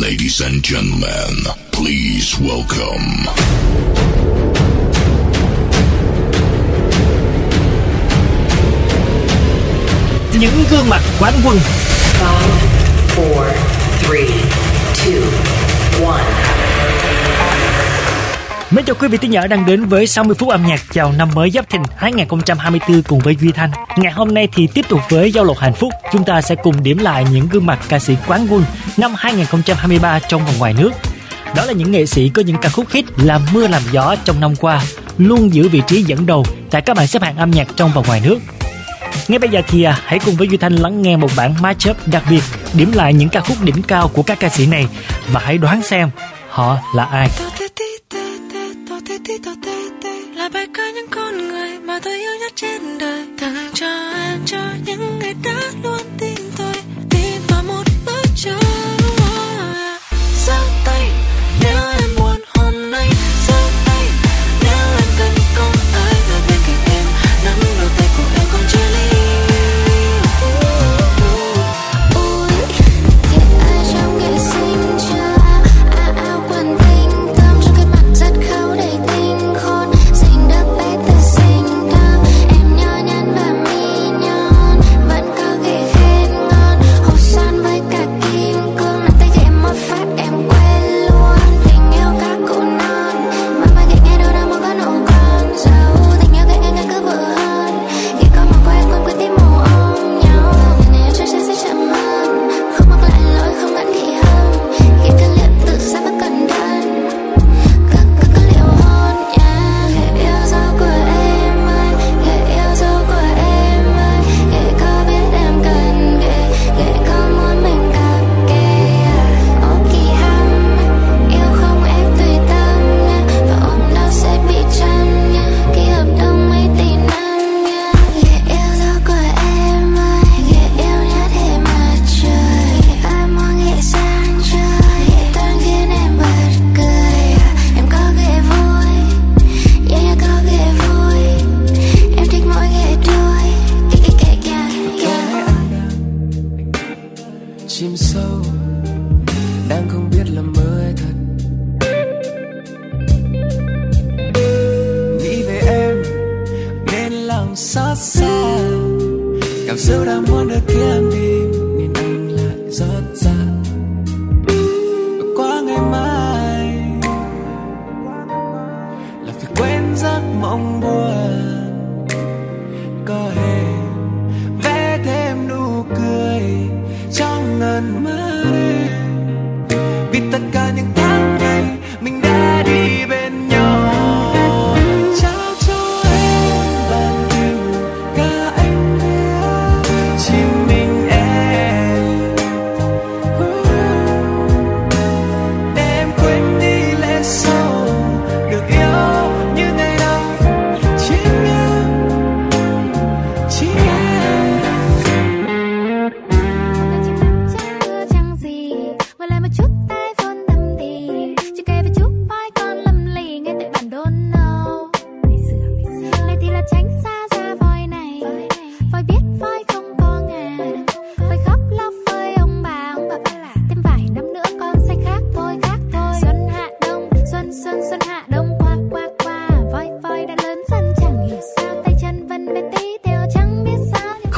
Ladies and gentlemen, please welcome. Những gương mặt quán quân. 5, 4, 3, 2, Mến chào quý vị thính giả đang đến với 60 phút âm nhạc chào năm mới Giáp Thìn 2024 cùng với Duy Thanh. Ngày hôm nay thì tiếp tục với Giao lộ hạnh phúc, chúng ta sẽ cùng điểm lại những gương mặt ca sĩ quán quân năm 2023 trong và ngoài nước. Đó là những nghệ sĩ có những ca khúc hit làm mưa làm gió trong năm qua, luôn giữ vị trí dẫn đầu tại các bảng xếp hạng âm nhạc trong và ngoài nước. Ngay bây giờ thì à, hãy cùng với Duy Thanh lắng nghe một bản matchup đặc biệt điểm lại những ca khúc đỉnh cao của các ca sĩ này và hãy đoán xem họ là ai tí tao tê tê, Là bài ca những con người mà tôi yêu nhất trên đời. Tặng cho em, cho những người đã luôn tin tôi. Tin vào một bước chân giơ tay.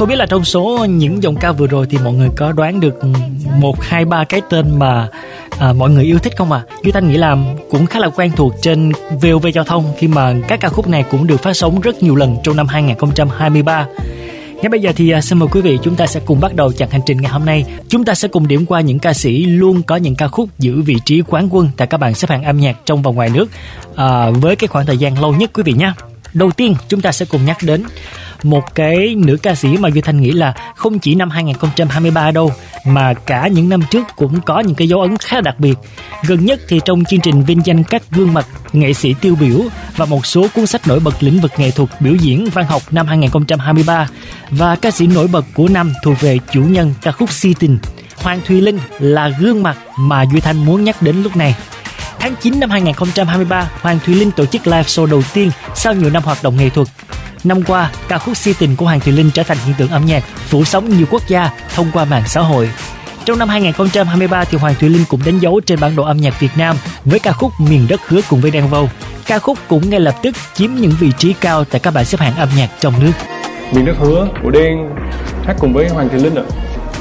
Không biết là trong số những giọng ca vừa rồi thì mọi người có đoán được một hai ba cái tên mà à, mọi người yêu thích không à? Duy Thanh nghĩ là cũng khá là quen thuộc trên VOV giao thông khi mà các ca khúc này cũng được phát sóng rất nhiều lần trong năm 2023. Ngay bây giờ thì à, xin mời quý vị chúng ta sẽ cùng bắt đầu chặng hành trình ngày hôm nay. Chúng ta sẽ cùng điểm qua những ca sĩ luôn có những ca khúc giữ vị trí quán quân tại các bảng xếp hạng âm nhạc trong và ngoài nước à, với cái khoảng thời gian lâu nhất quý vị nhé. Đầu tiên, chúng ta sẽ cùng nhắc đến một cái nữ ca sĩ mà Duy Thanh nghĩ là không chỉ năm 2023 đâu, mà cả những năm trước cũng có những cái dấu ấn khá đặc biệt. Gần nhất thì trong chương trình vinh danh các gương mặt, nghệ sĩ tiêu biểu và một số cuốn sách nổi bật lĩnh vực nghệ thuật biểu diễn văn học năm 2023 và ca sĩ nổi bật của năm thuộc về chủ nhân ca khúc Si Tình. Hoàng Thùy Linh là gương mặt mà Duy Thanh muốn nhắc đến lúc này. Tháng 9 năm 2023, Hoàng Thùy Linh tổ chức live show đầu tiên sau nhiều năm hoạt động nghệ thuật. Năm qua, ca khúc Si Tình của Hoàng Thùy Linh trở thành hiện tượng âm nhạc phủ sóng nhiều quốc gia thông qua mạng xã hội. Trong năm 2023 thì Hoàng Thùy Linh cũng đánh dấu trên bản đồ âm nhạc Việt Nam với ca khúc Miền đất hứa cùng với Đen Vâu. Ca khúc cũng ngay lập tức chiếm những vị trí cao tại các bảng xếp hạng âm nhạc trong nước. miền đất hứa của đen hát cùng với hoàng Thùy linh ạ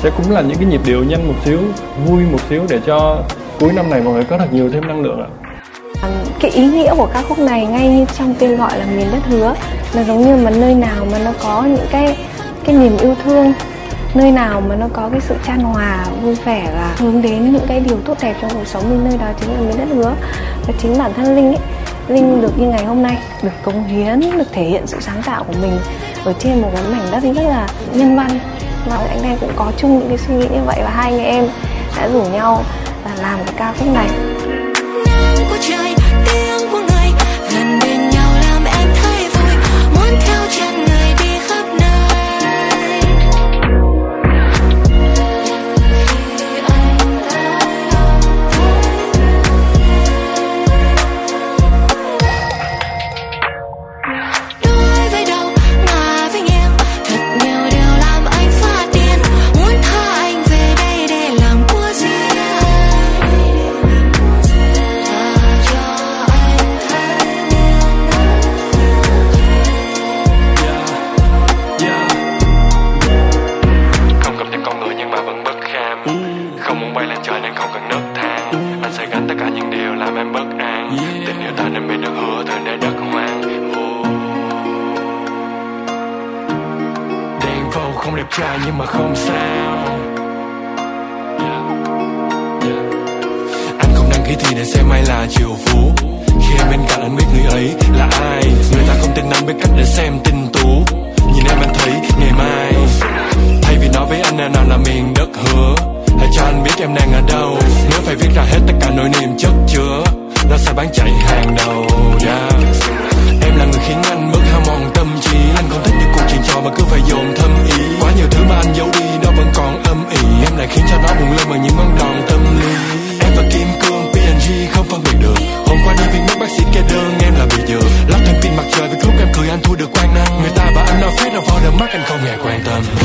sẽ cũng là những cái nhịp điệu nhanh một xíu vui một xíu để cho cuối năm này mọi người có thật nhiều thêm năng lượng ạ? Vâng, cái ý nghĩa của ca khúc này ngay như trong tên gọi là miền đất hứa là giống như mà nơi nào mà nó có những cái cái niềm yêu thương, nơi nào mà nó có cái sự chan hòa, vui vẻ và hướng đến những cái điều tốt đẹp trong cuộc sống mình. Nơi đó chính là miền đất hứa và chính bản thân linh ấy. Linh được như ngày hôm nay, được cống hiến, được thể hiện sự sáng tạo của mình ở trên một cái mảnh đất rất là nhân văn. Và anh em cũng có chung những cái suy nghĩ như vậy và hai anh em đã rủ nhau làm cái ca khúc này. Anh không hề quan tâm.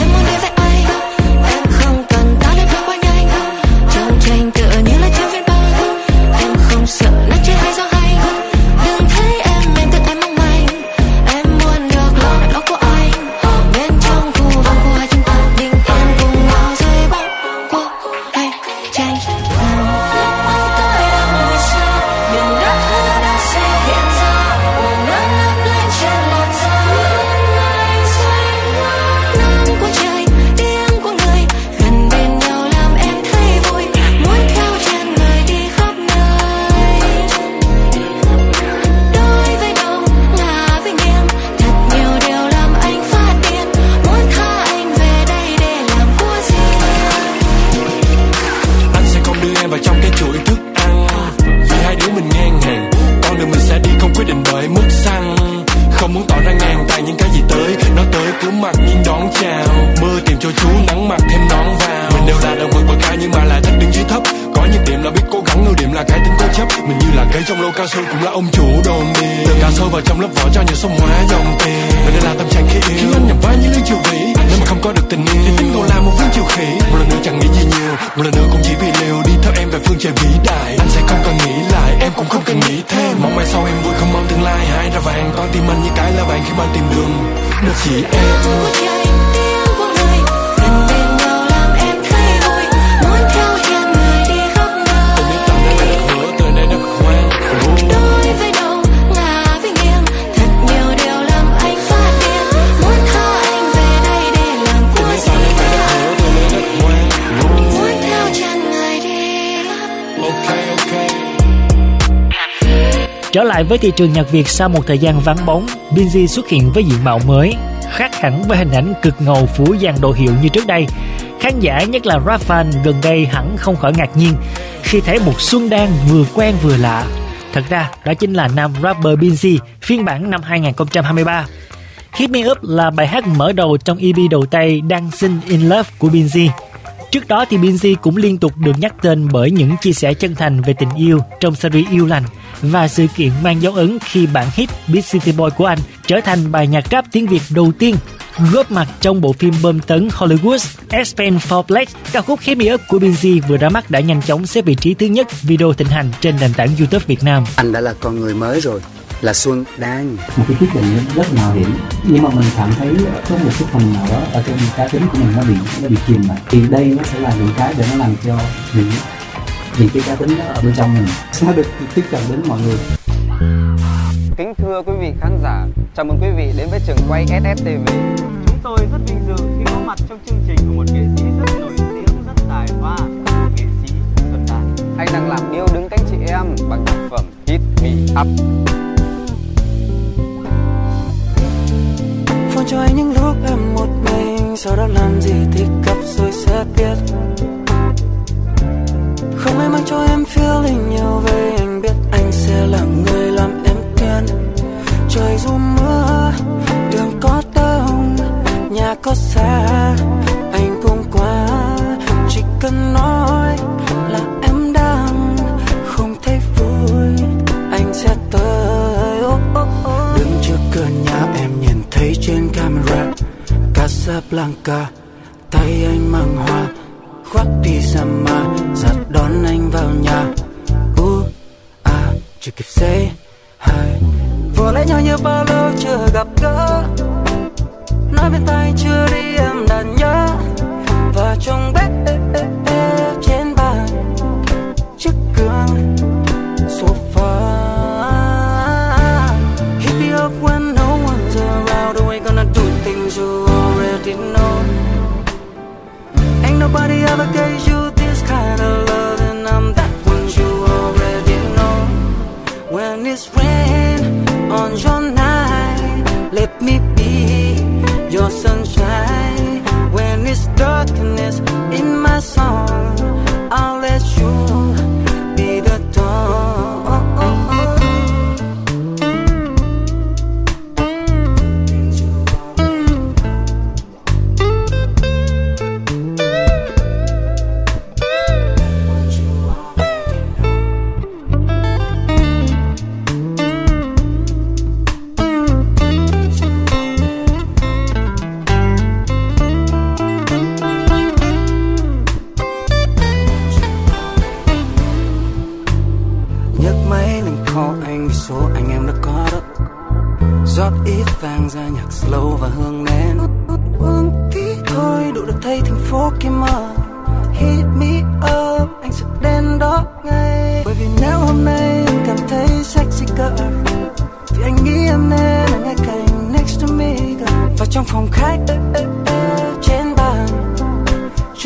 Trở lại với thị trường nhạc Việt sau một thời gian vắng bóng, Binz xuất hiện với diện mạo mới, khác hẳn với hình ảnh cực ngầu phủ dàn đồ hiệu như trước đây. Khán giả nhất là rap fan gần đây hẳn không khỏi ngạc nhiên khi thấy một Xuân Đan vừa quen vừa lạ. Thật ra đó chính là nam rapper Binz phiên bản năm 2023. Hit Me Up là bài hát mở đầu trong EP đầu tay Dancing in Love của Binz. Trước đó thì Binz cũng liên tục được nhắc tên bởi những chia sẻ chân thành về tình yêu trong series Yêu Lành và sự kiện mang dấu ấn khi bản hit Big City Boy của anh trở thành bài nhạc rap tiếng Việt đầu tiên góp mặt trong bộ phim bơm tấn Hollywood Aspen for Black. Ca khúc Hit Me Up của Binz vừa ra mắt đã nhanh chóng xếp vị trí thứ nhất video thịnh hành trên nền tảng YouTube Việt Nam. Anh đã là con người mới rồi, là Xuân Đan. một cái quyết định rất mạo hiểm nhưng mà mình cảm thấy có một cái phần nào đó ở trong cá tính của mình nó bị nó bị chìm lại thì đây nó sẽ là những cái để nó làm cho những những cái cá tính đó ở bên trong mình nó được tiếp cận đến mọi người Kính thưa quý vị khán giả, chào mừng quý vị đến với trường quay SSTV. Chúng tôi rất vinh dự khi có mặt trong chương trình của một nghệ sĩ rất nổi tiếng, rất tài hoa, nghệ sĩ Xuân Đan. Anh đang làm điêu đứng cánh chị em bằng tác phẩm Hit Me Up. Cho anh những lúc em một mình. Sau đó làm gì thì gặp rồi sẽ biết. Không ai mang cho em feeling nhiều về Anh biết anh sẽ là người làm em tiên Trời dù mưa, đường có đông Nhà có xa, anh cũng qua. Chỉ cần nói là em đang không thấy vui Anh sẽ tới. Casablanca Tay anh mang hoa Khoác pyjama Giặt đón anh vào nhà. U à, Chưa kịp say hi Vừa lấy nhau như bao lâu chưa gặp gỡ? Nói bên tay chưa đi em đã nhớ. Và trong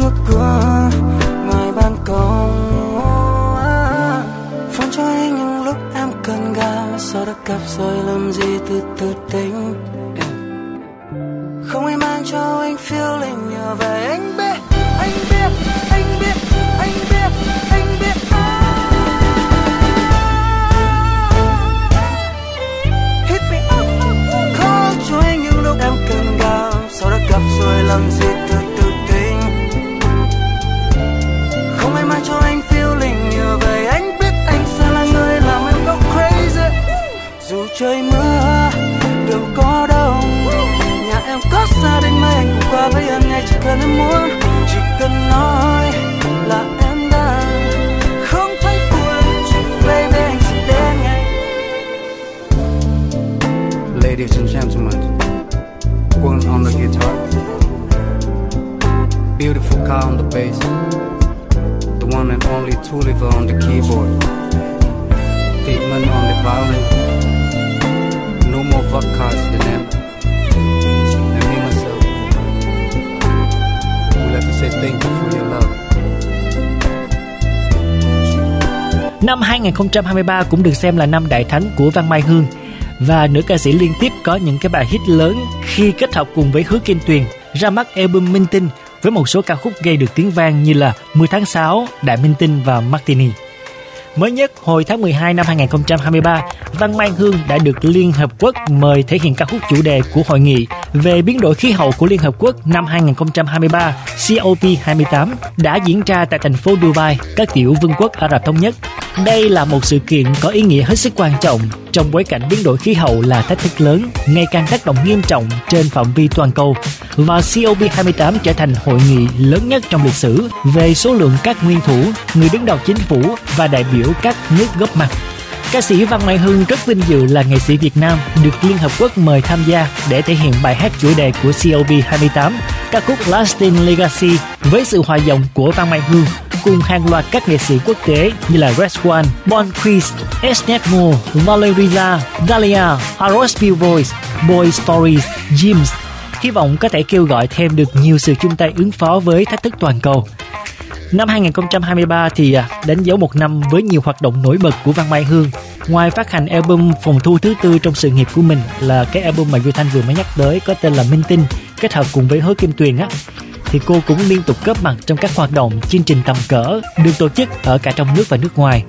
trước cửa ngoài ban công. Phone cho anh những lúc em cần ga Sau đó cặp rồi làm gì từ từ tính. Không ai mang cho anh feeling nhờ về Anh biết, anh biết, anh biết, anh biết, anh biết. Hit me up, call cho anh những lúc em cần ga Sau đó cặp rồi làm gì từ ngay chỉ cần em muốn Chỉ cần nói là em đang không thấy vui Baby anh đến ngay. Ladies and gentlemen, Quân on the guitar, beautiful car on the bass, the one and only Tuliver on the keyboard, Dietman on the violin, no more vodkas than ever. Thank you for your love. Năm 2023 cũng được xem là năm đại thánh của Văn Mai Hương và nữ ca sĩ liên tiếp có những cái bài hit lớn khi kết hợp cùng với Hứa Kim Tuyền ra mắt album Minh Tinh với một số ca khúc gây được tiếng vang như là 10 tháng 6, Đại Minh Tinh và Martini. Mới nhất, hồi tháng 12 năm 2023, Văn Mai Hương đã được Liên Hợp Quốc mời thể hiện ca khúc chủ đề của hội nghị về biến đổi khí hậu của Liên Hợp Quốc năm 2023 COP28 đã diễn ra tại thành phố Dubai, các tiểu vương quốc Ả Rập Thống Nhất. Đây là một sự kiện có ý nghĩa hết sức quan trọng trong bối cảnh biến đổi khí hậu là thách thức lớn, ngày càng tác động nghiêm trọng trên phạm vi toàn cầu và COP28 trở thành hội nghị lớn nhất trong lịch sử về số lượng các nguyên thủ, người đứng đầu chính phủ và đại biểu các nước góp mặt. Ca sĩ Văn Mai hưng rất vinh dự là nghệ sĩ Việt Nam được Liên Hợp Quốc mời tham gia để thể hiện bài hát chủ đề của COP28, ca khúc Lasting Legacy với sự hòa giọng của Văn Mai Hương cùng hàng loạt các nghệ sĩ quốc tế như là Red One, Bon Chris, Esnet Moore, Valeria, Dahlia, Aros Voice, Boy Stories, James. Hy vọng có thể kêu gọi thêm được nhiều sự chung tay ứng phó với thách thức toàn cầu. Năm 2023 thì à, đánh dấu một năm với nhiều hoạt động nổi bật của Văn Mai Hương. Ngoài phát hành album phòng thu thứ tư trong sự nghiệp của mình là cái album mà Duy Thanh vừa mới nhắc tới có tên là Minh Tinh kết hợp cùng với Hứa Kim Tuyền á thì cô cũng liên tục góp mặt trong các hoạt động chương trình tầm cỡ được tổ chức ở cả trong nước và nước ngoài.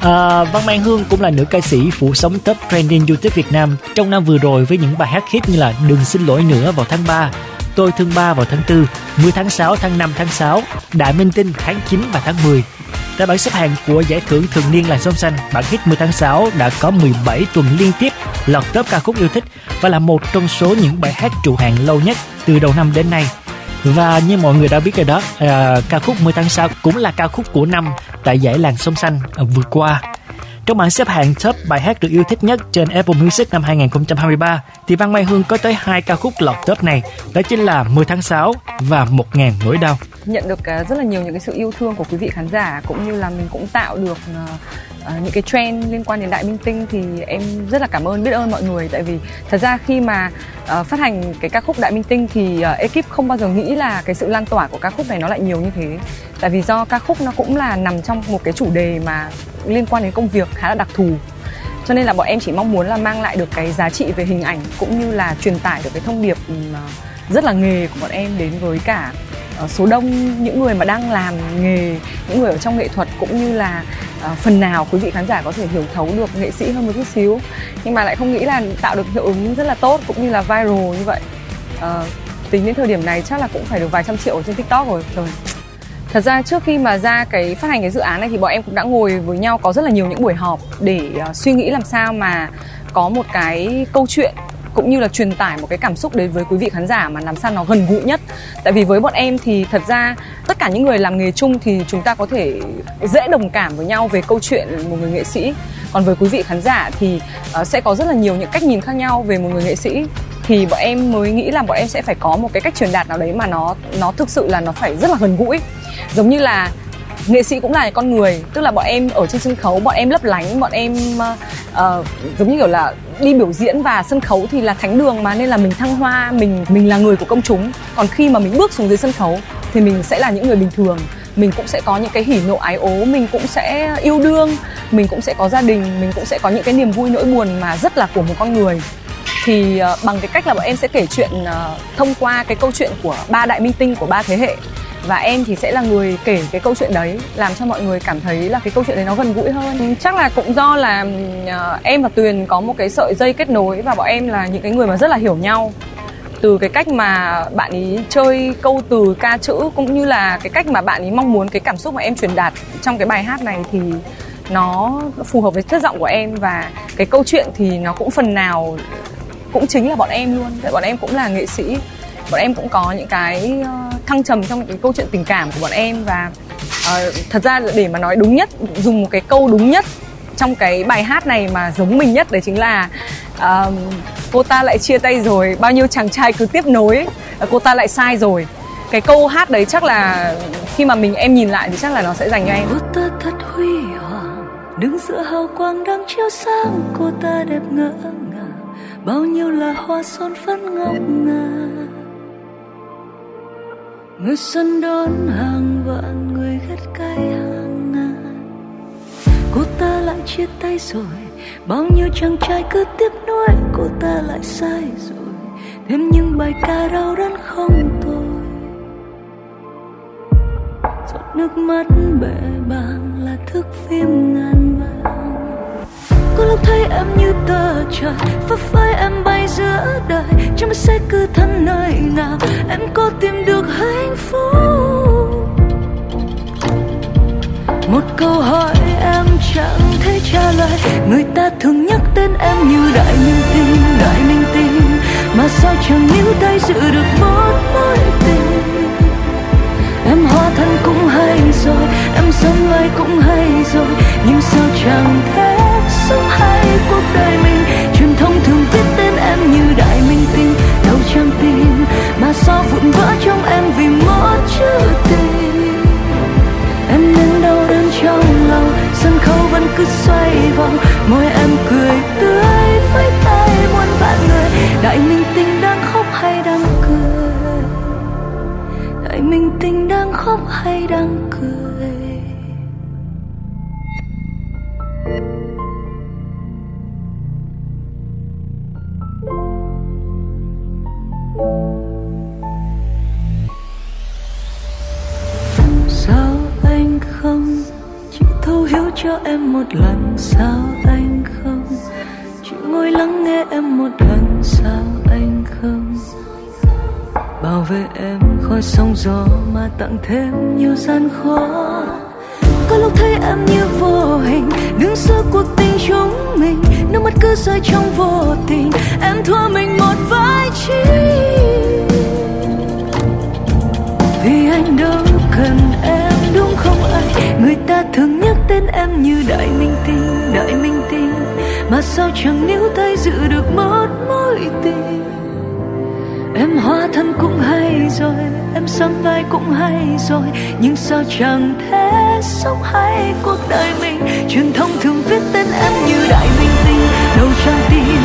À, Văn Mai Hương cũng là nữ ca sĩ phủ sóng top trending YouTube Việt Nam trong năm vừa rồi với những bài hát hit như là Đừng xin lỗi nữa vào tháng 3, Tôi thương ba vào tháng 4, 10 tháng 6, tháng 5, tháng 6, Đại Minh Tinh tháng 9 và tháng 10. Tại bảng xếp hạng của giải thưởng thường niên làng sông xanh, bản hit 10 tháng 6 đã có 17 tuần liên tiếp lọt top ca khúc yêu thích và là một trong số những bài hát trụ hạng lâu nhất từ đầu năm đến nay. Và như mọi người đã biết rồi đó, à, ca khúc 10 tháng 6 cũng là ca khúc của năm tại giải làng sông xanh vừa qua. Trong bảng xếp hạng top bài hát được yêu thích nhất trên Apple Music năm 2023 thì Văn Mai Hương có tới hai ca khúc lọt top này, đó chính là 10 tháng 6 và 1000 nỗi đau. Nhận được à, rất là nhiều những cái sự yêu thương của quý vị khán giả cũng như là mình cũng tạo được à, à, những cái trend liên quan đến Đại Minh Tinh thì em rất là cảm ơn biết ơn mọi người. Tại vì thật ra khi mà uh, phát hành cái ca khúc Đại Minh Tinh thì uh, ekip không bao giờ nghĩ là cái sự lan tỏa của ca khúc này nó lại nhiều như thế. Tại vì do ca khúc nó cũng là nằm trong một cái chủ đề mà liên quan đến công việc khá là đặc thù. Cho nên là bọn em chỉ mong muốn là mang lại được cái giá trị về hình ảnh cũng như là truyền tải được cái thông điệp ừ, rất là nghề của bọn em đến với cả ờ, số đông những người mà đang làm nghề những người ở trong nghệ thuật cũng như là uh, phần nào quý vị khán giả có thể hiểu thấu được nghệ sĩ hơn một chút xíu. Nhưng mà lại không nghĩ là tạo được hiệu ứng rất là tốt cũng như là viral như vậy. Uh, tính đến thời điểm này chắc là cũng phải được vài trăm triệu trên tiktok rồi. Trời thật ra trước khi mà ra cái phát hành cái dự án này thì bọn em cũng đã ngồi với nhau có rất là nhiều những buổi họp để uh, suy nghĩ làm sao mà có một cái câu chuyện cũng như là truyền tải một cái cảm xúc đến với quý vị khán giả mà làm sao nó gần gũi nhất. Tại vì với bọn em thì thật ra tất cả những người làm nghề chung thì chúng ta có thể dễ đồng cảm với nhau về câu chuyện một người nghệ sĩ. Còn với quý vị khán giả thì uh, sẽ có rất là nhiều những cách nhìn khác nhau về một người nghệ sĩ. Thì bọn em mới nghĩ là bọn em sẽ phải có một cái cách truyền đạt nào đấy mà nó nó thực sự là nó phải rất là gần gũi giống như là nghệ sĩ cũng là con người tức là bọn em ở trên sân khấu bọn em lấp lánh bọn em uh, giống như kiểu là đi biểu diễn và sân khấu thì là thánh đường mà nên là mình thăng hoa mình mình là người của công chúng. Còn khi mà mình bước xuống dưới sân khấu thì mình sẽ là những người bình thường. Mình cũng sẽ có những cái hỉ nộ ái ố mình cũng sẽ yêu đương mình cũng sẽ có gia đình mình cũng sẽ có những cái niềm vui nỗi buồn mà rất là của một con người. Thì uh, bằng cái cách là bọn em sẽ kể chuyện uh, thông qua cái câu chuyện của ba đại minh tinh của ba thế hệ và em thì sẽ là người kể cái câu chuyện đấy làm cho mọi người cảm thấy là cái câu chuyện đấy nó gần gũi hơn. Ừ, chắc là cũng do là uh, em và tuyền có một cái sợi dây kết nối và bọn em là những cái người mà rất là hiểu nhau. Từ cái cách mà bạn ấy chơi câu từ ca chữ cũng như là cái cách mà bạn ấy mong muốn cái cảm xúc mà em truyền đạt trong cái bài hát này thì nó phù hợp với chất giọng của em và cái câu chuyện thì nó cũng phần nào cũng chính là bọn em luôn. Tại bọn em cũng là nghệ sĩ bọn em cũng có những cái uh, thăng trầm trong những cái câu chuyện tình cảm của bọn em và uh, thật ra để mà nói đúng nhất dùng một cái câu đúng nhất trong cái bài hát này mà giống mình nhất đấy chính là uh, cô ta lại chia tay rồi bao nhiêu chàng trai cứ tiếp nối uh, cô ta lại sai rồi. Cái câu hát đấy chắc là khi mà mình em nhìn lại thì chắc là nó sẽ dành cho em. Cô ta thật huy hoàng đứng giữa hào quang đang chiếu sáng cô ta đẹp ngỡ ngàng. Bao nhiêu là hoa son phấn ngọc ngà người xuân đón hàng vạn, người ghét cay hàng ngàn. Cô ta lại chia tay rồi, bao nhiêu chàng trai cứ tiếp nối cô ta lại sai rồi, thêm những bài ca đau đớn không thôi. Giọt nước mắt bể bàng là thước phim ngàn có lúc thấy em như tờ trời phấp phới em bay giữa đời. Chẳng biết sẽ cứ thân nơi nào, em có tìm được hạnh phúc? Một câu hỏi em chẳng thể trả lời. Người ta thường nhắc tên em như đại minh tinh, đại minh tinh. Mà sao chẳng níu tay giữ được một mối tình? Em hóa thân cũng hay rồi, em sống ai cũng hay rồi. Nhưng sao chẳng thế sống hay cuộc đời mình. Truyền thông thường viết tên em như đại minh tinh, đầu trang tin, mà sao vụn vỡ trong em vì một chữ tình? Em nên đau đớn trong lòng, sân khấu vẫn cứ xoay vòng, môi em cười tươi. Sắm vai cũng hay rồi, nhưng sao chẳng thế sống hay cuộc đời mình? Truyền thông thường viết tên em như đại minh tinh, đầu trang tin,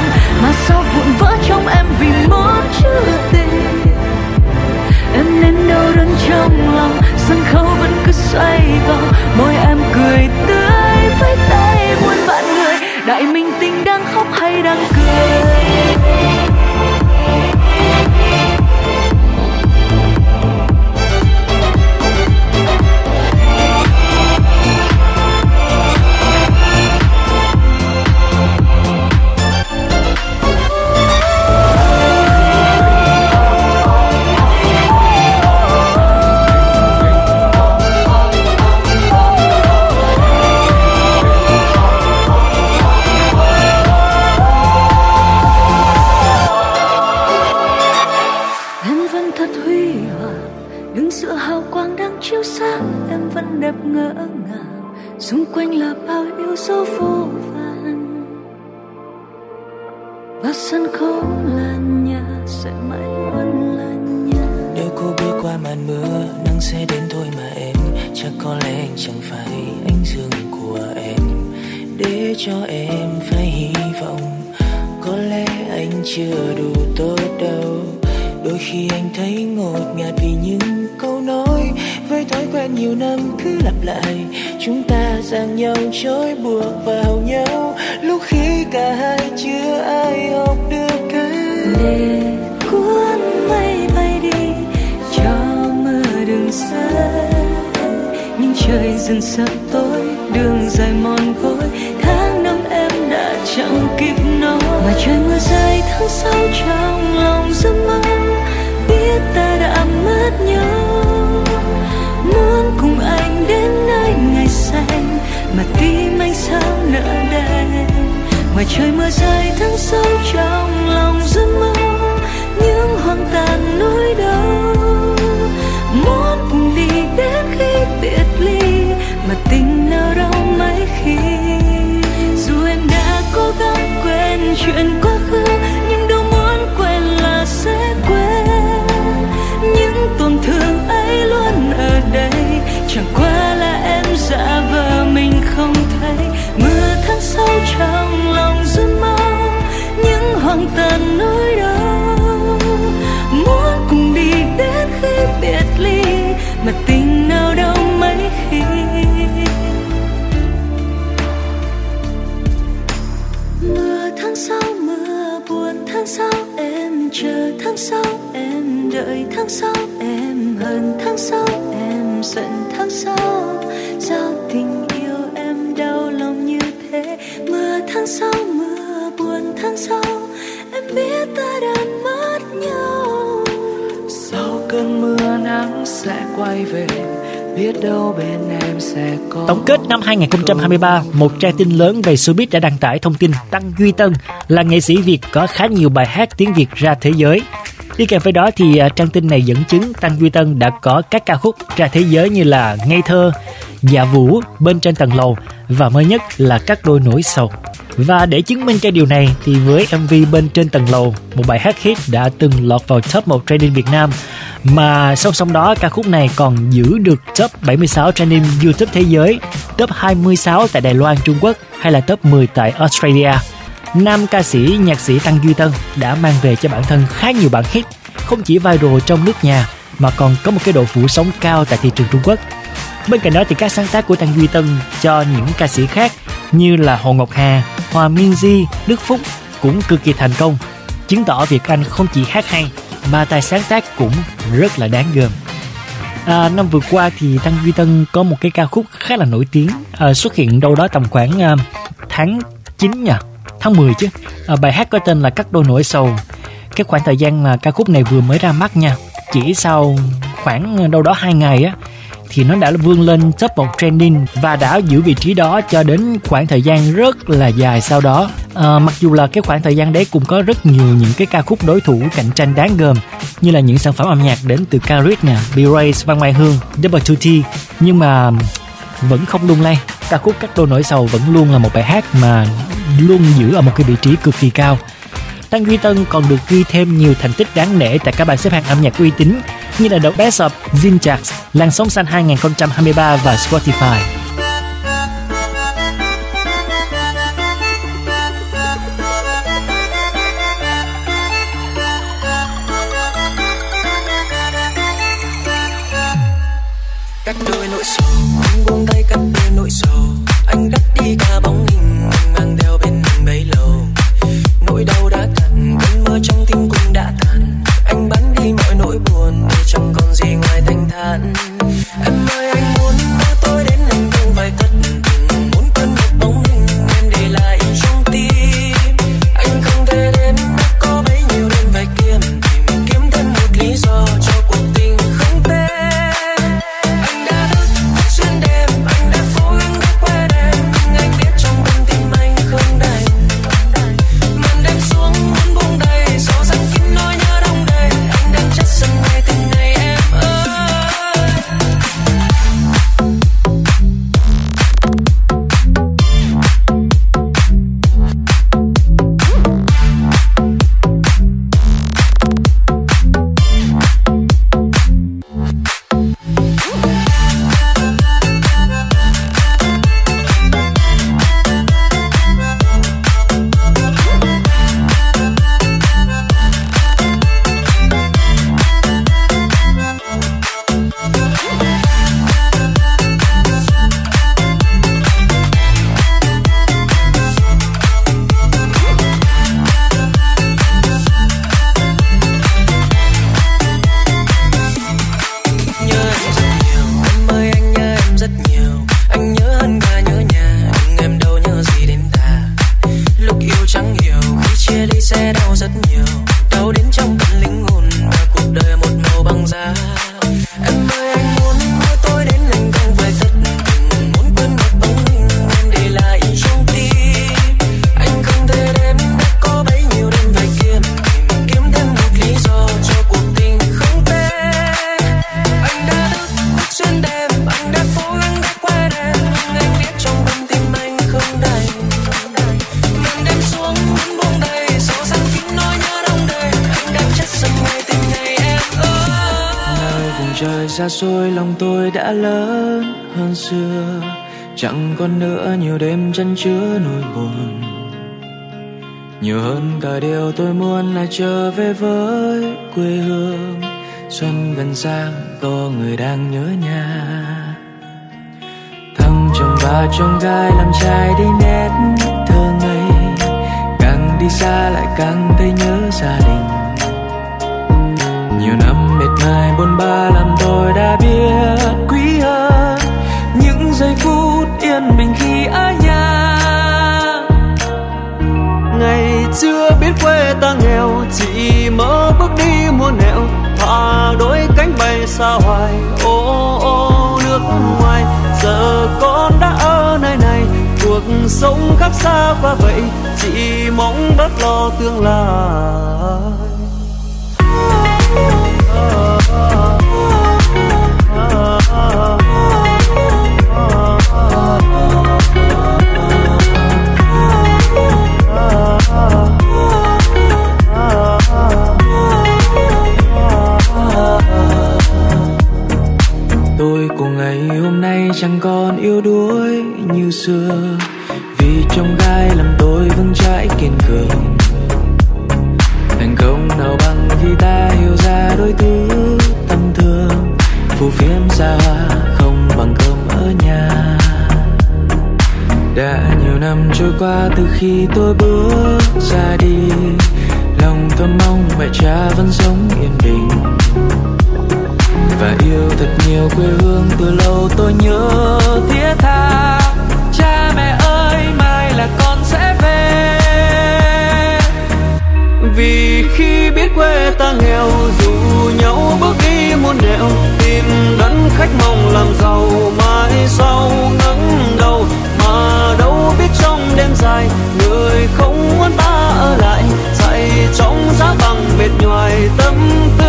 mà sao vụn vỡ trong em vì một chữ tình? Em nên đau đớn trong lòng, sân khấu vẫn cứ xoay vòng, môi em cười tươi với tay muôn vạn người. Đại minh tinh đang khóc hay đang cười? Trời tối đường dài mòn gối, tháng năm em đã chẳng kịp nói. Mà trời mưa rơi tháng sau trong lòng giấc mơ, biết ta đã mất nhau. Muốn cùng anh đến nơi ngày xanh, mà tim anh sao nỡ đành ngoài trời mưa rơi tháng sau trong 2023, một trang tin lớn về showbiz đã đăng tải thông tin Tăng Duy Tân là nghệ sĩ Việt có khá nhiều bài hát tiếng Việt ra thế giới. Đi kèm với đó thì à, trang tin này dẫn chứng Tăng Duy Tân đã có các ca khúc ra thế giới như là Ngây thơ, Dạ Vũ, Bên trên tầng lầu và mới nhất là Các đôi nỗi sầu. Và để chứng minh cho điều này thì với MV Bên trên tầng lầu, một bài hát hit đã từng lọt vào top 1 trending Việt Nam mà song song đó ca khúc này còn giữ được top 76 trending YouTube thế giới, top 26 tại Đài Loan Trung Quốc hay là top 10 tại Australia. Nam ca sĩ nhạc sĩ Tăng Duy Tân đã mang về cho bản thân khá nhiều bản hit, không chỉ viral trong nước nhà mà còn có một cái độ phủ sóng cao tại thị trường Trung Quốc. Bên cạnh đó thì các sáng tác của Tăng Duy Tân cho những ca sĩ khác như là Hồ Ngọc Hà, Hòa Minzy, Đức Phúc cũng cực kỳ thành công, chứng tỏ việc anh không chỉ hát hay mà tài sáng tác cũng rất là đáng gờm. À, năm vừa qua thì Tăng Duy Tân có một cái ca khúc khá là nổi tiếng à, xuất hiện đâu đó tầm khoảng à, tháng 9 nhỉ, tháng 10 chứ. À, bài hát có tên là Cắt đôi nỗi sầu. Cái khoảng thời gian mà ca khúc này vừa mới ra mắt nha, chỉ sau khoảng đâu đó hai ngày á thì nó đã vươn lên top 1 trending và đã giữ vị trí đó cho đến khoảng thời gian rất là dài sau đó. À, mặc dù là cái khoảng thời gian đấy cũng có rất nhiều những cái ca khúc đối thủ cạnh tranh đáng gờm như là những sản phẩm âm nhạc đến từ Carit nè, B-Race, Văn Mai Hương, Double 2T nhưng mà vẫn không lung lay. Ca khúc Cắt đôi nỗi sầu vẫn luôn là một bài hát mà luôn giữ ở một cái vị trí cực kỳ cao. Tăng Duy Tân còn được ghi thêm nhiều thành tích đáng nể tại các bảng xếp hạng âm nhạc uy tín như là The Best of Zin Làn sóng xanh 2023 và Spotify. Sang có người đang nhớ nhà. Thăng chồng và chồng gai làm trai đi nét thơ ngây. Càng đi xa lại càng thấy nhớ gia đình. Nhiều năm mệt mài bôn ba làm tôi đã biết quý hơn. Những giây phút yên bình khi ở nhà. Ngày chưa biết quê ta nghèo, chỉ mơ bước đi muôn nẻo thả đôi cánh bay xa hoài ô ô nước ngoài giờ con đã ở nơi này cuộc sống khác xa quá vậy chỉ mong bớt lo tương lai tôi nay chẳng còn yêu đuối như xưa. Vì trong gai làm tôi vững chãi kiên cường. Thành công nào bằng khi ta hiểu ra đôi thứ tâm thương. Phù phiếm xa hoa không bằng cơm ở nhà. Đã nhiều năm trôi qua từ khi tôi bước ra đi. Lòng thầm mong mẹ cha vẫn sống yên bình và yêu thật nhiều quê hương, từ lâu tôi nhớ thiết tha. Cha mẹ ơi, mai là con sẽ về. Vì khi biết quê ta nghèo, dù nhau bước đi muôn nẻo tìm đón khách mong làm giàu mai sau ngẩng đầu, mà đâu biết trong đêm dài, người không muốn ta ở lại, dạy trong giá bằng mệt nhoài tâm tư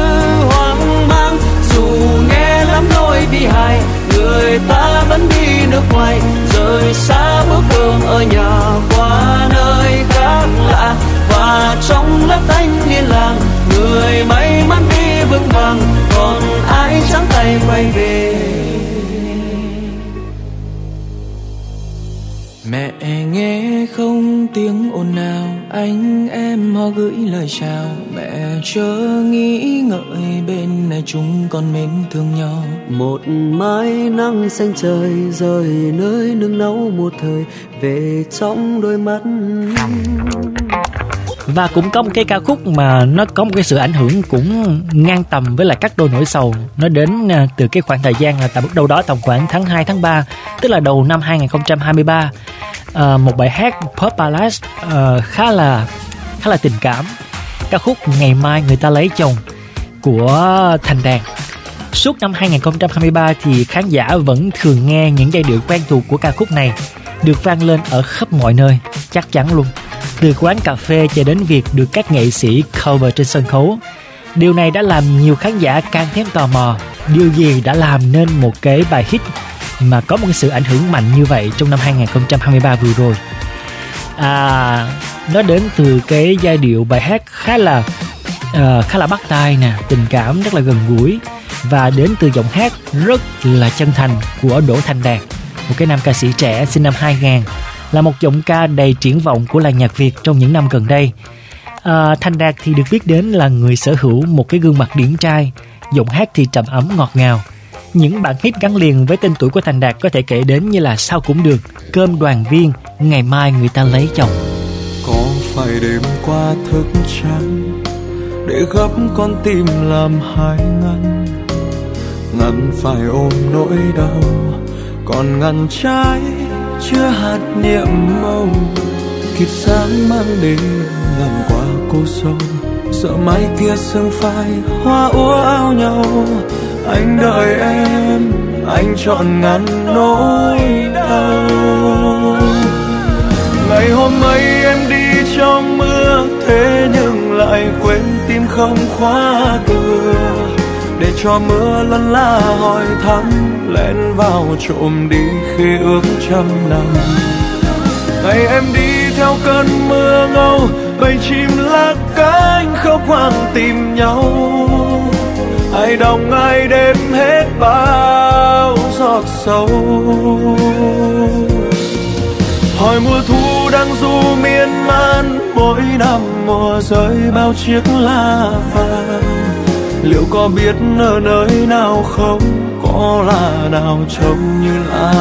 dù nghe lắm nỗi bi hài, người ta vẫn đi nước ngoài. Rời xa bước đường ở nhà qua nơi khác lạ, và trong lớp thanh niên làng, người may mắn đi vững vàng, còn ai trắng tay quay về. Mẹ nghe không tiếng ồn nào. Anh em họ gửi lời chào. Mẹ chớ nghĩ ngợi bên này chúng con mến thương nhau. Một mái nắng xanh trời rời nơi nương náu một thời. Về trong đôi mắt và cũng có một cái ca khúc mà nó có một cái sự ảnh hưởng cũng ngang tầm với lại các đôi nổi sầu. Nó đến à, từ cái khoảng thời gian là tại đâu đó tầm khoảng tháng 2 tháng 3 tức là đầu năm 2023 à, một bài hát pop ballad à, khá là khá là tình cảm. Ca khúc ngày mai người ta lấy chồng của thành đàn Suốt năm 2023 thì khán giả vẫn thường nghe những giai điệu quen thuộc của ca khúc này được vang lên ở khắp mọi nơi, chắc chắn luôn. Từ quán cà phê cho đến việc được các nghệ sĩ cover trên sân khấu. Điều này đã làm nhiều khán giả càng thêm tò mò. Điều gì đã làm nên một cái bài hit mà có một cái sự ảnh hưởng mạnh như vậy trong năm 2023 vừa rồi? À, nó đến từ cái giai điệu bài hát khá là uh, khá là bắt tai nè, tình cảm rất là gần gũi và đến từ giọng hát rất là chân thành của Đỗ Thành Đạt, một cái nam ca sĩ trẻ sinh năm 2000, là một giọng ca đầy triển vọng của làng nhạc Việt trong những năm gần đây. À, Thanh Đạt thì được biết đến là người sở hữu một cái gương mặt điển trai, giọng hát thì trầm ấm ngọt ngào. Những bản hit gắn liền với tên tuổi của Thành Đạt có thể kể đến như là Sao cũng được, Cơm đoàn viên, Ngày mai người ta lấy chồng. Có phải đêm qua thức trắng Để gấp con tim làm hai ngăn Ngăn phải ôm nỗi đau Còn ngăn trái chưa hạt niệm mong Kịp sáng mang đến làm qua cô sâu Sợ mai kia sương phai, hoa úa ao nhau. Anh đợi em, Anh chọn ngăn nỗi đau. Ngày hôm ấy em đi trong mưa, Thế nhưng lại quên tim không khóa cửa. Để cho mưa lân la hỏi thăm, Lén vào trộm đi khi ước trăm năm. Ngày em đi theo cơn mưa ngâu, Bầy chim lá cánh khóc hoang tìm nhau. Ai đồng, ai đêm hết bao giọt sâu. Hỏi mùa thu đang du miên man, mỗi năm mùa rơi bao chiếc lá vàng liệu có biết ở nơi nào không? Có là nào trông như lá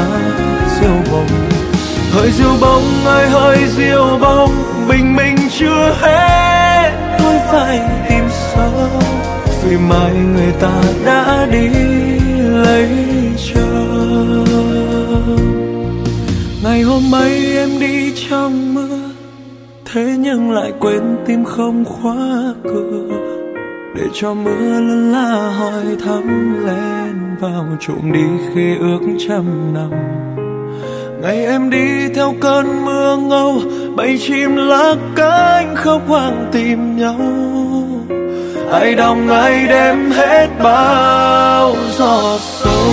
diêu bông? Hỡi diêu bông ơi hỡi diêu bông, bình minh chưa hết. Tôi phải tìm sâu, vì mai người ta đã đi lấy chồng. Ngày hôm ấy em đi trong mưa, thế nhưng lại quên tim không khóa cửa để cho mưa lân la hỏi thăm lên vào trộm đi khi ước trăm năm. Ngày em đi theo cơn mưa ngâu bay chim lá cánh khóc hoang tìm nhau. Ai đồng ai đem hết bao giọt sâu.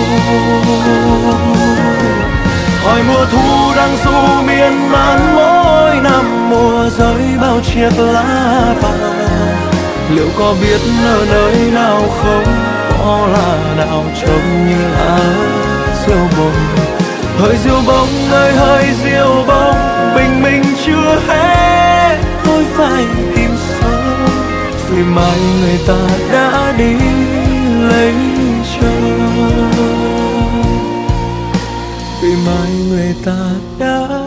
Hỏi mùa thu đang du miên man, mỗi năm mùa rơi bao chiếc lá vàng liệu có biết ở nơi nào không? Có là nào trông như lá diêu bông? Hơi diêu bông ơi hơi diêu bông, bình minh chưa hết. Tôi phải tìm sâu, vì mai người ta đã đi lấy chồng. Vì mai người ta đã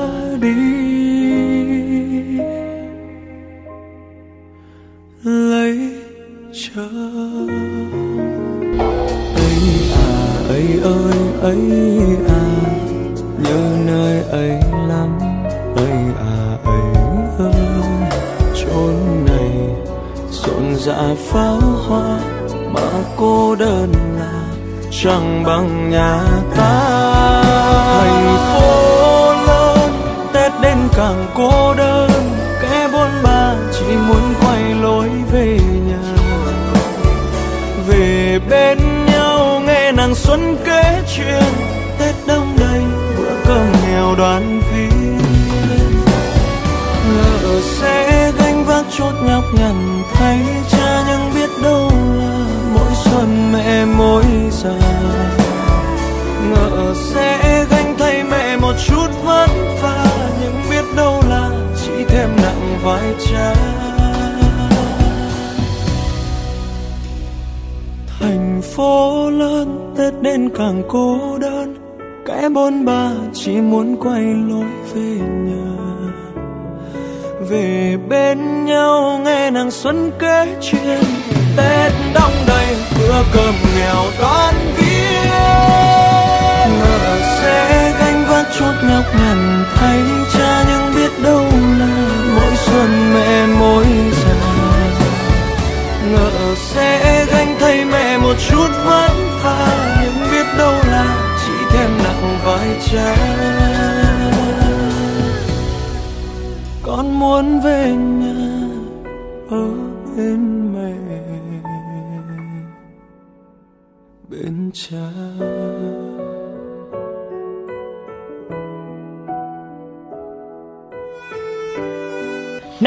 ấy à nhớ nơi ấy lắm. Ấy à ấy ơi, chốn này rộn rã pháo hoa mà cô đơn là chẳng bằng nhà ta. Thành phố lớn, tết đến càng cô đơn. Kẻ buôn ba chỉ muốn quay lối về nhà. Về bên nhau nghe nàng xuân kể chuyện tết đông đầy bữa cơm nghèo đoàn viên. Ngỡ sẽ gánh vác chốt nhọc nhằn thay cha nhưng biết đâu là mỗi xuân mẹ mỗi già ngỡ sẽ gánh thay mẹ một chút vất vả, nhưng biết đâu là chỉ thêm nặng vai cha. Thành phố lớn nên càng cô đơn. Kẻ bôn ba chỉ muốn quay lối về nhà. Về bên nhau nghe nàng xuân kể chuyện. Tết đông đầy, bữa cơm nghèo đón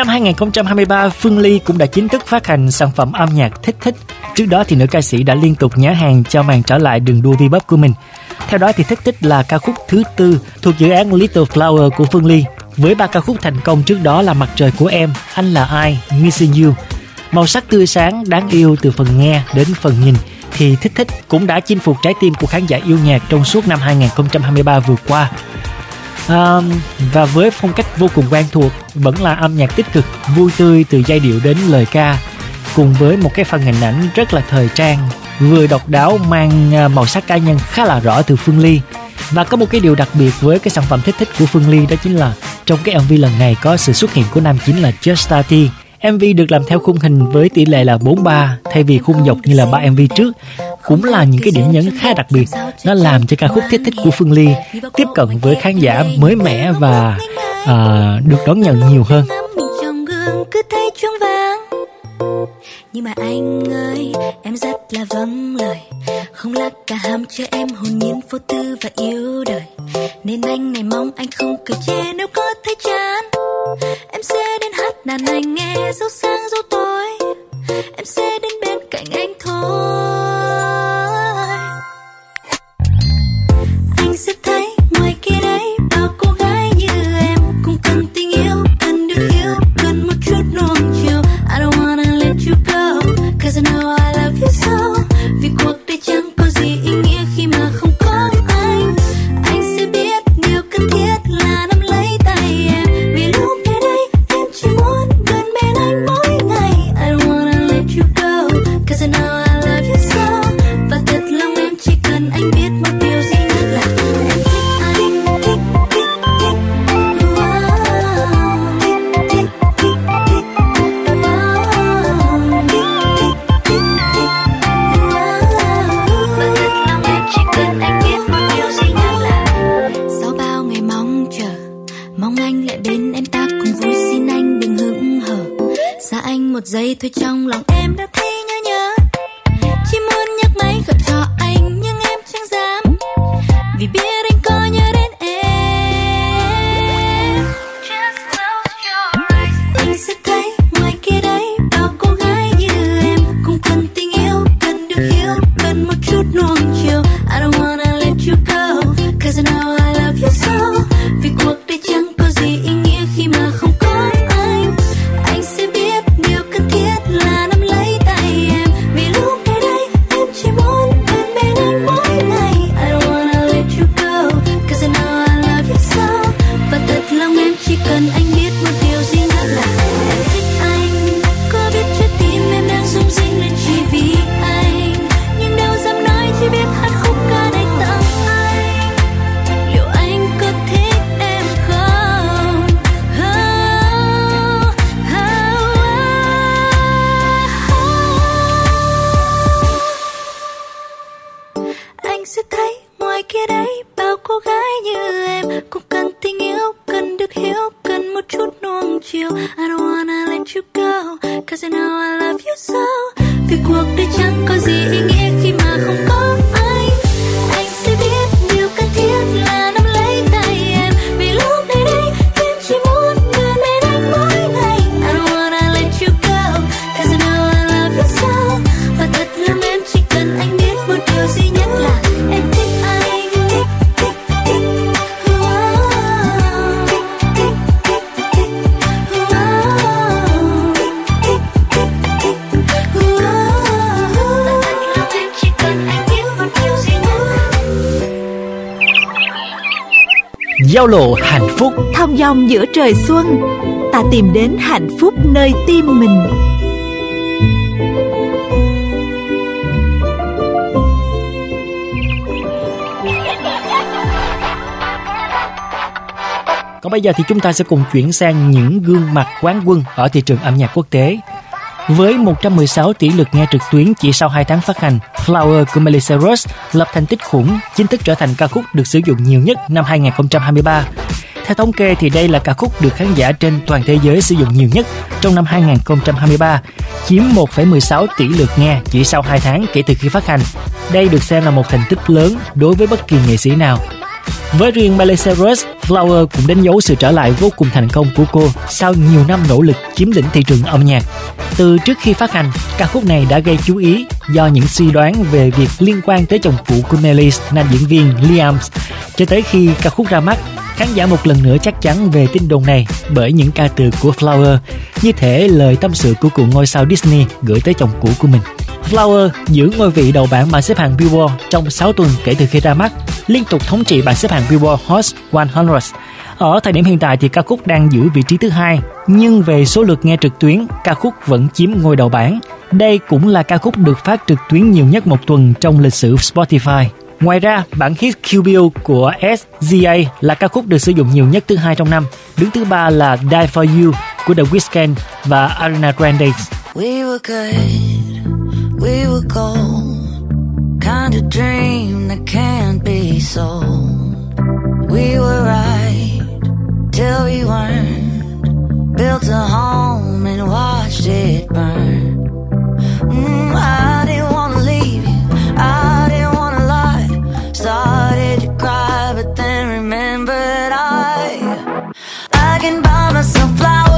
Năm 2023, Phương Ly cũng đã chính thức phát hành sản phẩm âm nhạc Thích Thích. Trước đó thì nữ ca sĩ đã liên tục nhá hàng cho màn trở lại đường đua V-pop của mình. Theo đó thì Thích Thích là ca khúc thứ tư thuộc dự án Little Flower của Phương Ly. Với ba ca khúc thành công trước đó là Mặt trời của em, Anh là ai, Missing You. Màu sắc tươi sáng, đáng yêu từ phần nghe đến phần nhìn thì Thích Thích cũng đã chinh phục trái tim của khán giả yêu nhạc trong suốt năm 2023 vừa qua um, và với phong cách vô cùng quen thuộc vẫn là âm nhạc tích cực vui tươi từ giai điệu đến lời ca cùng với một cái phần hình ảnh rất là thời trang vừa độc đáo mang ờ, màu sắc cá nhân khá là rõ từ Phương Ly. Và có một cái điều đặc biệt với cái sản phẩm thích thích của Phương Ly đó chính là trong cái MV lần này có sự xuất hiện của nam chính là Just MV được làm theo khung hình với tỷ lệ là 43 thay vì khung dọc như là ba MV trước cũng là những cái điểm nhấn khá đặc biệt. Nó làm cho ca khúc thiết thích của Phương Ly tiếp cận với khán giả mới mẻ và uh, được đón nhận nhiều hơn. Cứ thấy chuông vàng nhưng mà anh ơi em rất là vâng lời không là cả ham cho em hồn nhiên vô tư và yêu đời. Nên anh này mong anh không cười chê nếu có thấy chán. Em sẽ đàn anh nghe dấu sáng dấu tối. Em sẽ đến bên cạnh anh lộ hạnh phúc Thong dong giữa trời xuân Ta tìm đến hạnh phúc nơi tim mình Còn bây giờ thì chúng ta sẽ cùng chuyển sang những gương mặt quán quân ở thị trường âm nhạc quốc tế. Với 116 tỷ lượt nghe trực tuyến chỉ sau 2 tháng phát hành, Flower của Miley Cyrus lập thành tích khủng, chính thức trở thành ca khúc được sử dụng nhiều nhất năm 2023. Theo thống kê thì đây là ca khúc được khán giả trên toàn thế giới sử dụng nhiều nhất trong năm 2023, chiếm 1,16 tỷ lượt nghe chỉ sau 2 tháng kể từ khi phát hành. Đây được xem là một thành tích lớn đối với bất kỳ nghệ sĩ nào. Với riêng Miley Cyrus, Flower cũng đánh dấu sự trở lại vô cùng thành công của cô sau nhiều năm nỗ lực chiếm lĩnh thị trường âm nhạc. Từ trước khi phát hành, ca khúc này đã gây chú ý do những suy đoán về việc liên quan tới chồng cũ của Miley, nam diễn viên Liam. Cho tới khi ca khúc ra mắt, khán giả một lần nữa chắc chắn về tin đồn này bởi những ca từ của Flower, như thể lời tâm sự của cụ ngôi sao Disney gửi tới chồng cũ của mình. Flower giữ ngôi vị đầu bảng bảng xếp hạng Billboard trong 6 tuần kể từ khi ra mắt, liên tục thống trị bảng xếp hạng Billboard Hot 100. Ở thời điểm hiện tại thì ca khúc đang giữ vị trí thứ hai, nhưng về số lượt nghe trực tuyến, ca khúc vẫn chiếm ngôi đầu bảng. Đây cũng là ca khúc được phát trực tuyến nhiều nhất một tuần trong lịch sử Spotify. Ngoài ra, bản hit Kill Bill của SZA là ca khúc được sử dụng nhiều nhất thứ hai trong năm. Đứng thứ ba là Die For You của The Weeknd và Ariana Grande. We were good, we were gold. Kind of dream that can't be sold. We were right till we weren't. Built a home and watched it burn. Mm, I didn't wanna leave you, I didn't wanna lie. Started to cry, but then remembered I, I can buy myself flowers.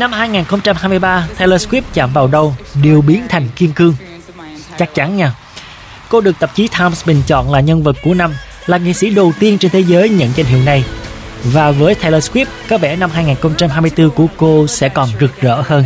Năm 2023, Taylor Swift chạm vào đâu đều biến thành kim cương. Chắc chắn nha. Cô được tạp chí Times bình chọn là nhân vật của năm, là nghệ sĩ đầu tiên trên thế giới nhận danh hiệu này. Và với Taylor Swift, có vẻ năm 2024 của cô sẽ còn rực rỡ hơn.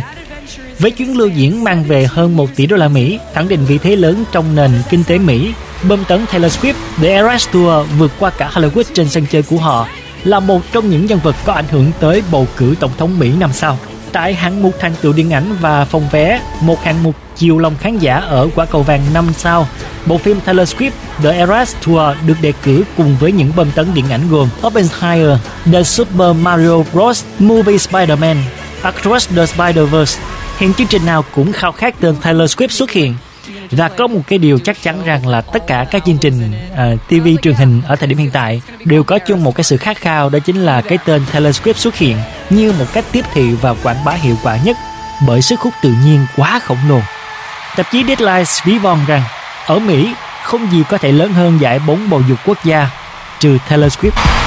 Với chuyến lưu diễn mang về hơn 1 tỷ đô la Mỹ, khẳng định vị thế lớn trong nền kinh tế Mỹ, bơm tấn Taylor Swift The Eras Tour vượt qua cả Hollywood trên sân chơi của họ là một trong những nhân vật có ảnh hưởng tới bầu cử tổng thống Mỹ năm sau tải hạng mục thành tựu điện ảnh và phòng vé, một hạng mục chiều lòng khán giả ở quả cầu vàng năm sao, bộ phim Taylor Swift The Eras Tour được đề cử cùng với những bom tấn điện ảnh gồm Oppenheimer, The Super Mario Bros. Movie Spider-Man, Across the Spider-Verse. Hiện chương trình nào cũng khao khát tên Taylor Swift xuất hiện. Và có một cái điều chắc chắn rằng là tất cả các chương trình ờ, uh, TV truyền hình ở thời điểm hiện tại đều có chung một cái sự khát khao đó chính là cái tên Taylor Swift xuất hiện như một cách tiếp thị và quảng bá hiệu quả nhất bởi sức hút tự nhiên quá khổng lồ. Tạp chí Deadline ví von rằng ở Mỹ không gì có thể lớn hơn giải bóng bầu dục quốc gia trừ Taylor Swift.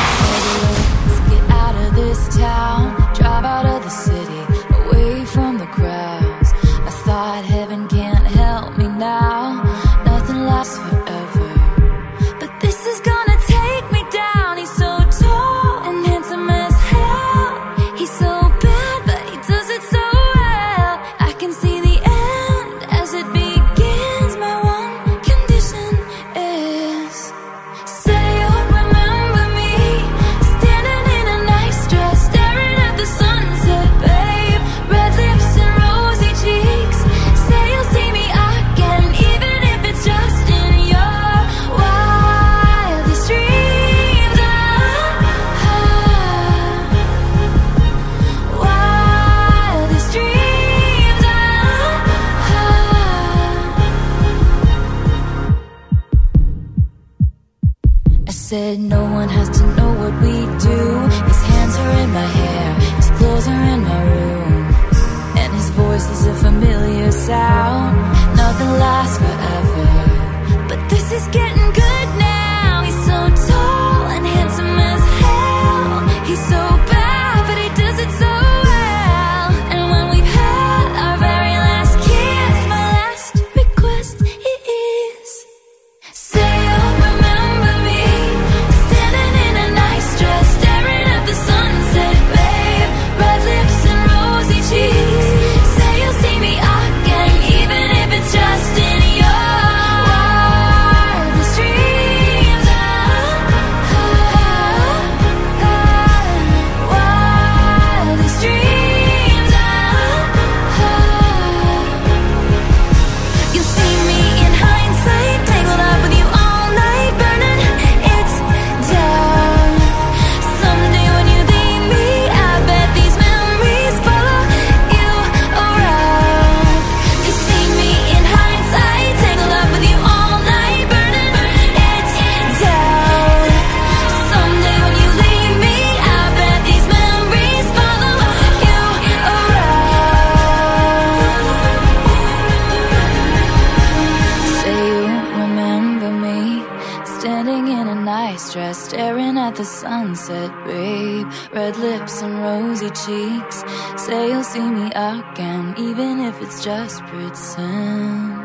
Again, even if it's just pretend.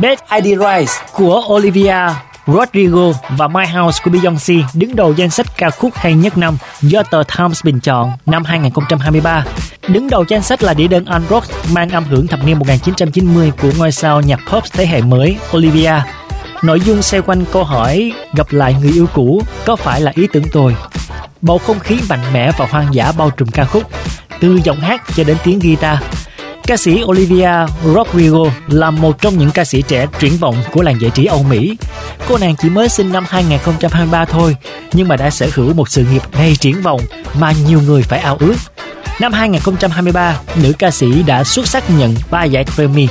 Best ID Rise của Olivia Rodrigo và My House của Beyoncé đứng đầu danh sách ca khúc hay nhất năm do tờ Times bình chọn năm 2023. Đứng đầu danh sách là đĩa đơn Unrocked mang âm hưởng thập niên 1990 của ngôi sao nhạc pop thế hệ mới Olivia. Nội dung xoay quanh câu hỏi gặp lại người yêu cũ có phải là ý tưởng tồi? Bầu không khí mạnh mẽ và hoang dã bao trùm ca khúc, từ giọng hát cho đến tiếng guitar. Ca sĩ Olivia Rodrigo là một trong những ca sĩ trẻ triển vọng của làng giải trí Âu Mỹ. Cô nàng chỉ mới sinh năm 2023 thôi, nhưng mà đã sở hữu một sự nghiệp đầy triển vọng mà nhiều người phải ao ước. Năm 2023, nữ ca sĩ đã xuất sắc nhận 3 giải Grammy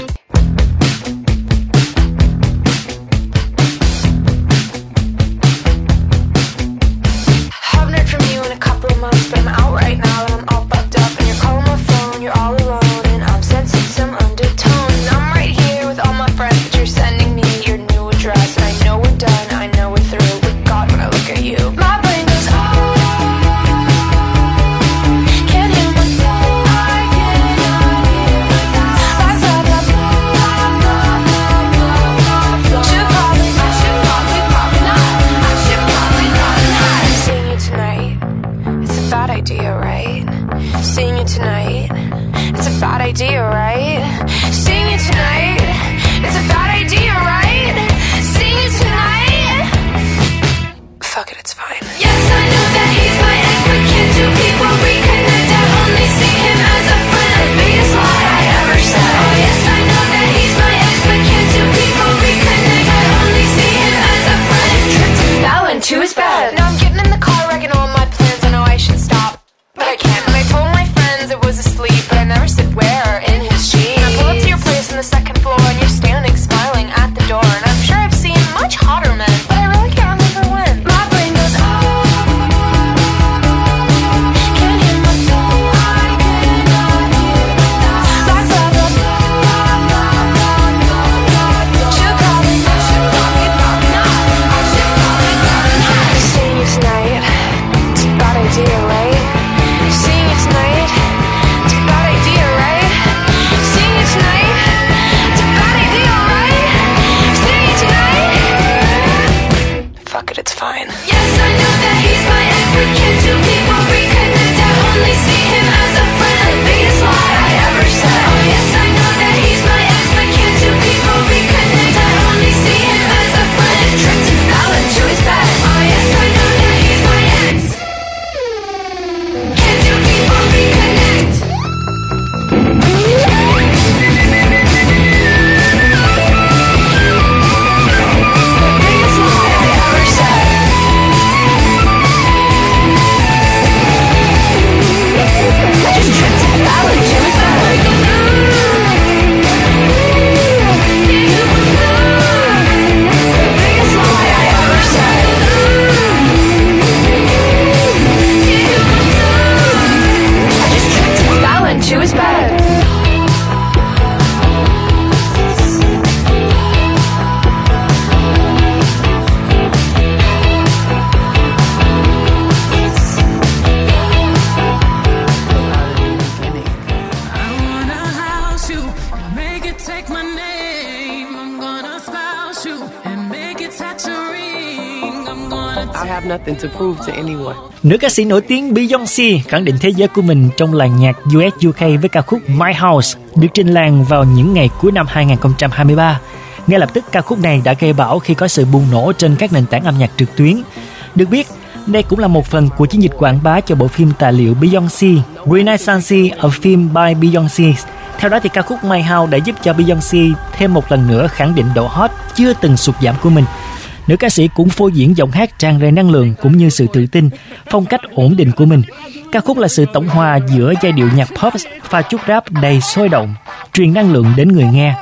Nữ ca sĩ nổi tiếng Beyoncé khẳng định thế giới của mình trong làng nhạc US UK với ca khúc My House được trình làng vào những ngày cuối năm 2023. Ngay lập tức ca khúc này đã gây bão khi có sự bùng nổ trên các nền tảng âm nhạc trực tuyến. Được biết, đây cũng là một phần của chiến dịch quảng bá cho bộ phim tài liệu Beyoncé, Renaissance, ở film by Beyoncé. Theo đó thì ca khúc My House đã giúp cho Beyoncé thêm một lần nữa khẳng định độ hot chưa từng sụt giảm của mình. Nữ ca sĩ cũng phô diễn giọng hát tràn đầy năng lượng cũng như sự tự tin, phong cách ổn định của mình. Ca khúc là sự tổng hòa giữa giai điệu nhạc pop và chút rap đầy sôi động, truyền năng lượng đến người nghe.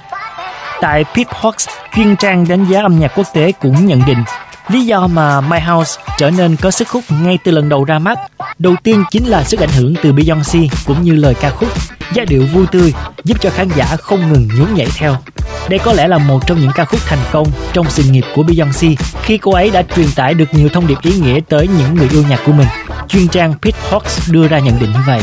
Tại Pitchfork, chuyên trang đánh giá âm nhạc quốc tế cũng nhận định lý do mà My House trở nên có sức hút ngay từ lần đầu ra mắt. Đầu tiên chính là sức ảnh hưởng từ Beyoncé cũng như lời ca khúc, giai điệu vui tươi giúp cho khán giả không ngừng nhún nhảy theo. Đây có lẽ là một trong những ca khúc thành công trong sự nghiệp của Beyoncé khi cô ấy đã truyền tải được nhiều thông điệp ý nghĩa tới những người yêu nhạc của mình. Chuyên trang Pitchfork đưa ra nhận định như vậy.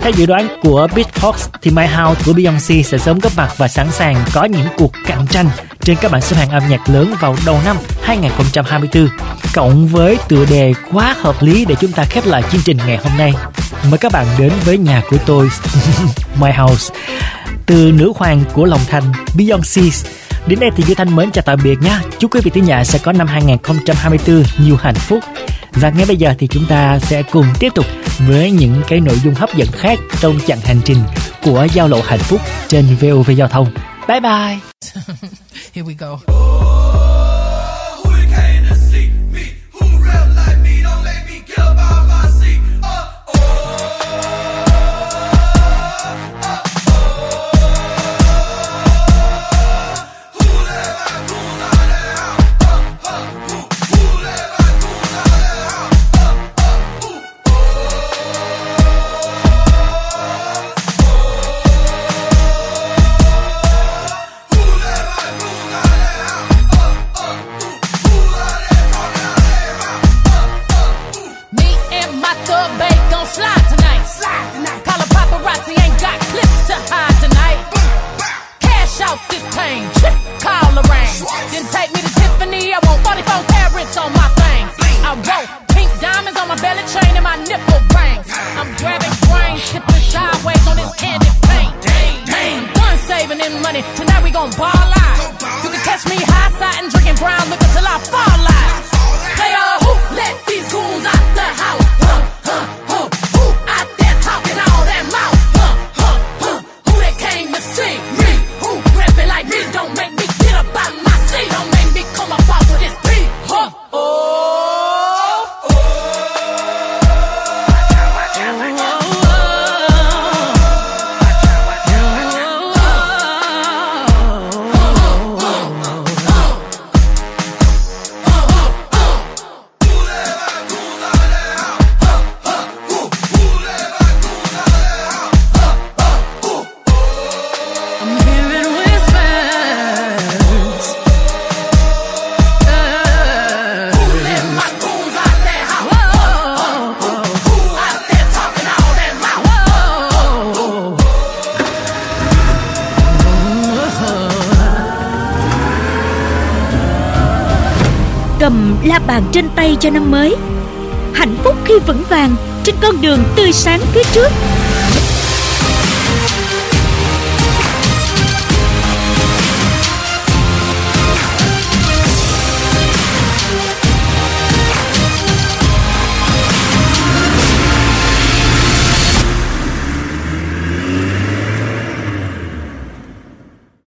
Theo dự đoán của Beatbox thì My House của Beyoncé sẽ sớm góp mặt và sẵn sàng có những cuộc cạnh tranh trên các bảng xếp hạng âm nhạc lớn vào đầu năm 2024. Cộng với tựa đề quá hợp lý để chúng ta khép lại chương trình ngày hôm nay. Mời các bạn đến với nhà của tôi, My House. Từ nữ hoàng của lòng thành Beyoncé Đến đây thì Duy Thanh mến chào tạm biệt nhé. Chúc quý vị thính giả sẽ có năm 2024 nhiều hạnh phúc. Và ngay bây giờ thì chúng ta sẽ cùng tiếp tục với những cái nội dung hấp dẫn khác trong chặng hành trình của giao lộ hạnh phúc trên VOV Giao thông. Bye bye. Here we go. Me